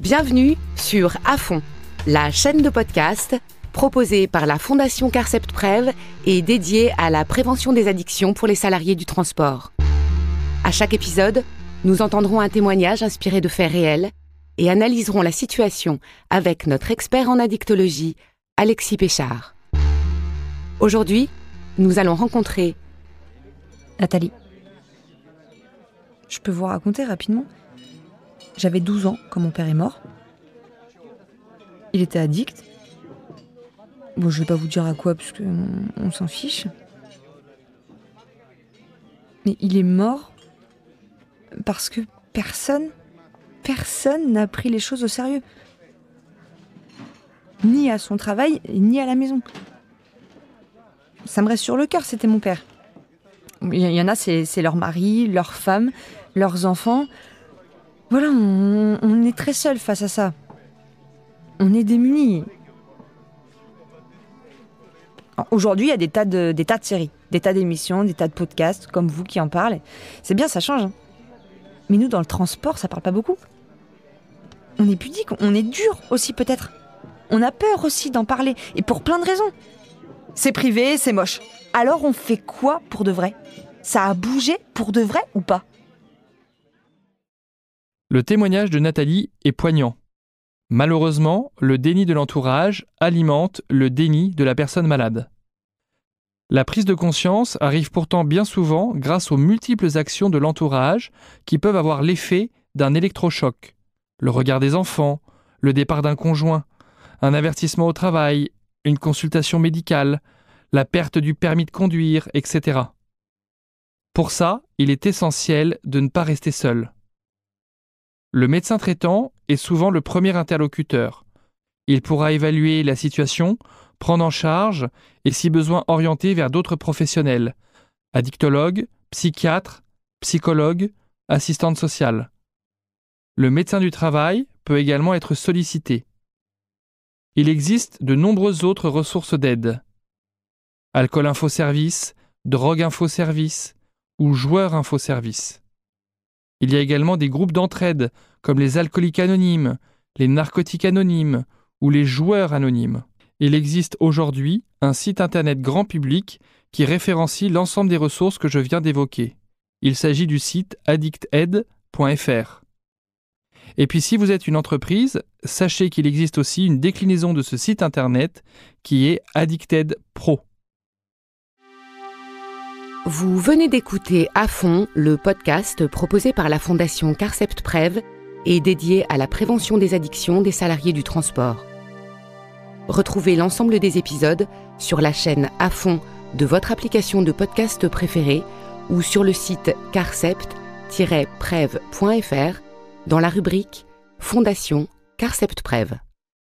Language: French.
Bienvenue sur À fond, la chaîne de podcast proposée par la Fondation Carcept Prev et dédiée à la prévention des addictions pour les salariés du transport. À chaque épisode, nous entendrons un témoignage inspiré de faits réels et analyserons la situation avec notre expert en addictologie, Alexis Péchard. Aujourd'hui, nous allons rencontrer Nathalie. Je peux vous raconter rapidement J'avais 12 ans quand mon père est mort. Il était addict. Bon, je vais pas vous dire à quoi, parce s'en fiche. Mais il est mort parce que personne, personne n'a pris les choses au sérieux. Ni à son travail, ni à la maison. Ça me reste sur le cœur, c'était mon père. Il y en a, c'est leur mari, leur femme, leurs enfants. Voilà, on, est très seul face à ça. On est démunis. Aujourd'hui, il y a des tas, de, des tas de séries, des tas d'émissions, des tas de podcasts comme vous qui en parlent. C'est bien, ça change. Hein. Mais nous, dans le transport, ça parle pas beaucoup. On est pudique, on est dur aussi peut-être. On a peur aussi d'en parler, et pour plein de raisons. C'est privé, c'est moche. Alors on fait quoi pour de vrai? Ça a bougé pour de vrai ou pas? Le témoignage de Nathalie est poignant. Malheureusement, le déni de l'entourage alimente le déni de la personne malade. La prise de conscience arrive pourtant bien souvent grâce aux multiples actions de l'entourage qui peuvent avoir l'effet d'un électrochoc. Le regard des enfants, le départ d'un conjoint, un avertissement au travail, une consultation médicale, la perte du permis de conduire, etc. Pour ça, il est essentiel de ne pas rester seul. Le médecin traitant est souvent le premier interlocuteur. Il pourra évaluer la situation, prendre en charge et si besoin orienter vers d'autres professionnels, addictologues, psychiatres, psychologues, assistantes sociales. Le médecin du travail peut également être sollicité. Il existe de nombreuses autres ressources d'aide. Alcool Info Service, Drogue Info Service ou Joueur Info Service. Il y a également des groupes d'entraide comme les alcooliques anonymes, les narcotiques anonymes ou les joueurs anonymes. Il existe aujourd'hui un site internet grand public qui référencie l'ensemble des ressources que je viens d'évoquer. Il s'agit du site addicted.fr. Et puis si vous êtes une entreprise, sachez qu'il existe aussi une déclinaison de ce site internet qui est Addicted Pro. Vous venez d'écouter à fond le podcast proposé par la Fondation Carcept Prev et dédié à la prévention des addictions des salariés du transport. Retrouvez l'ensemble des épisodes sur la chaîne à fond de votre application de podcast préférée ou sur le site carcept-prev.fr dans la rubrique Fondation Carcept Prev.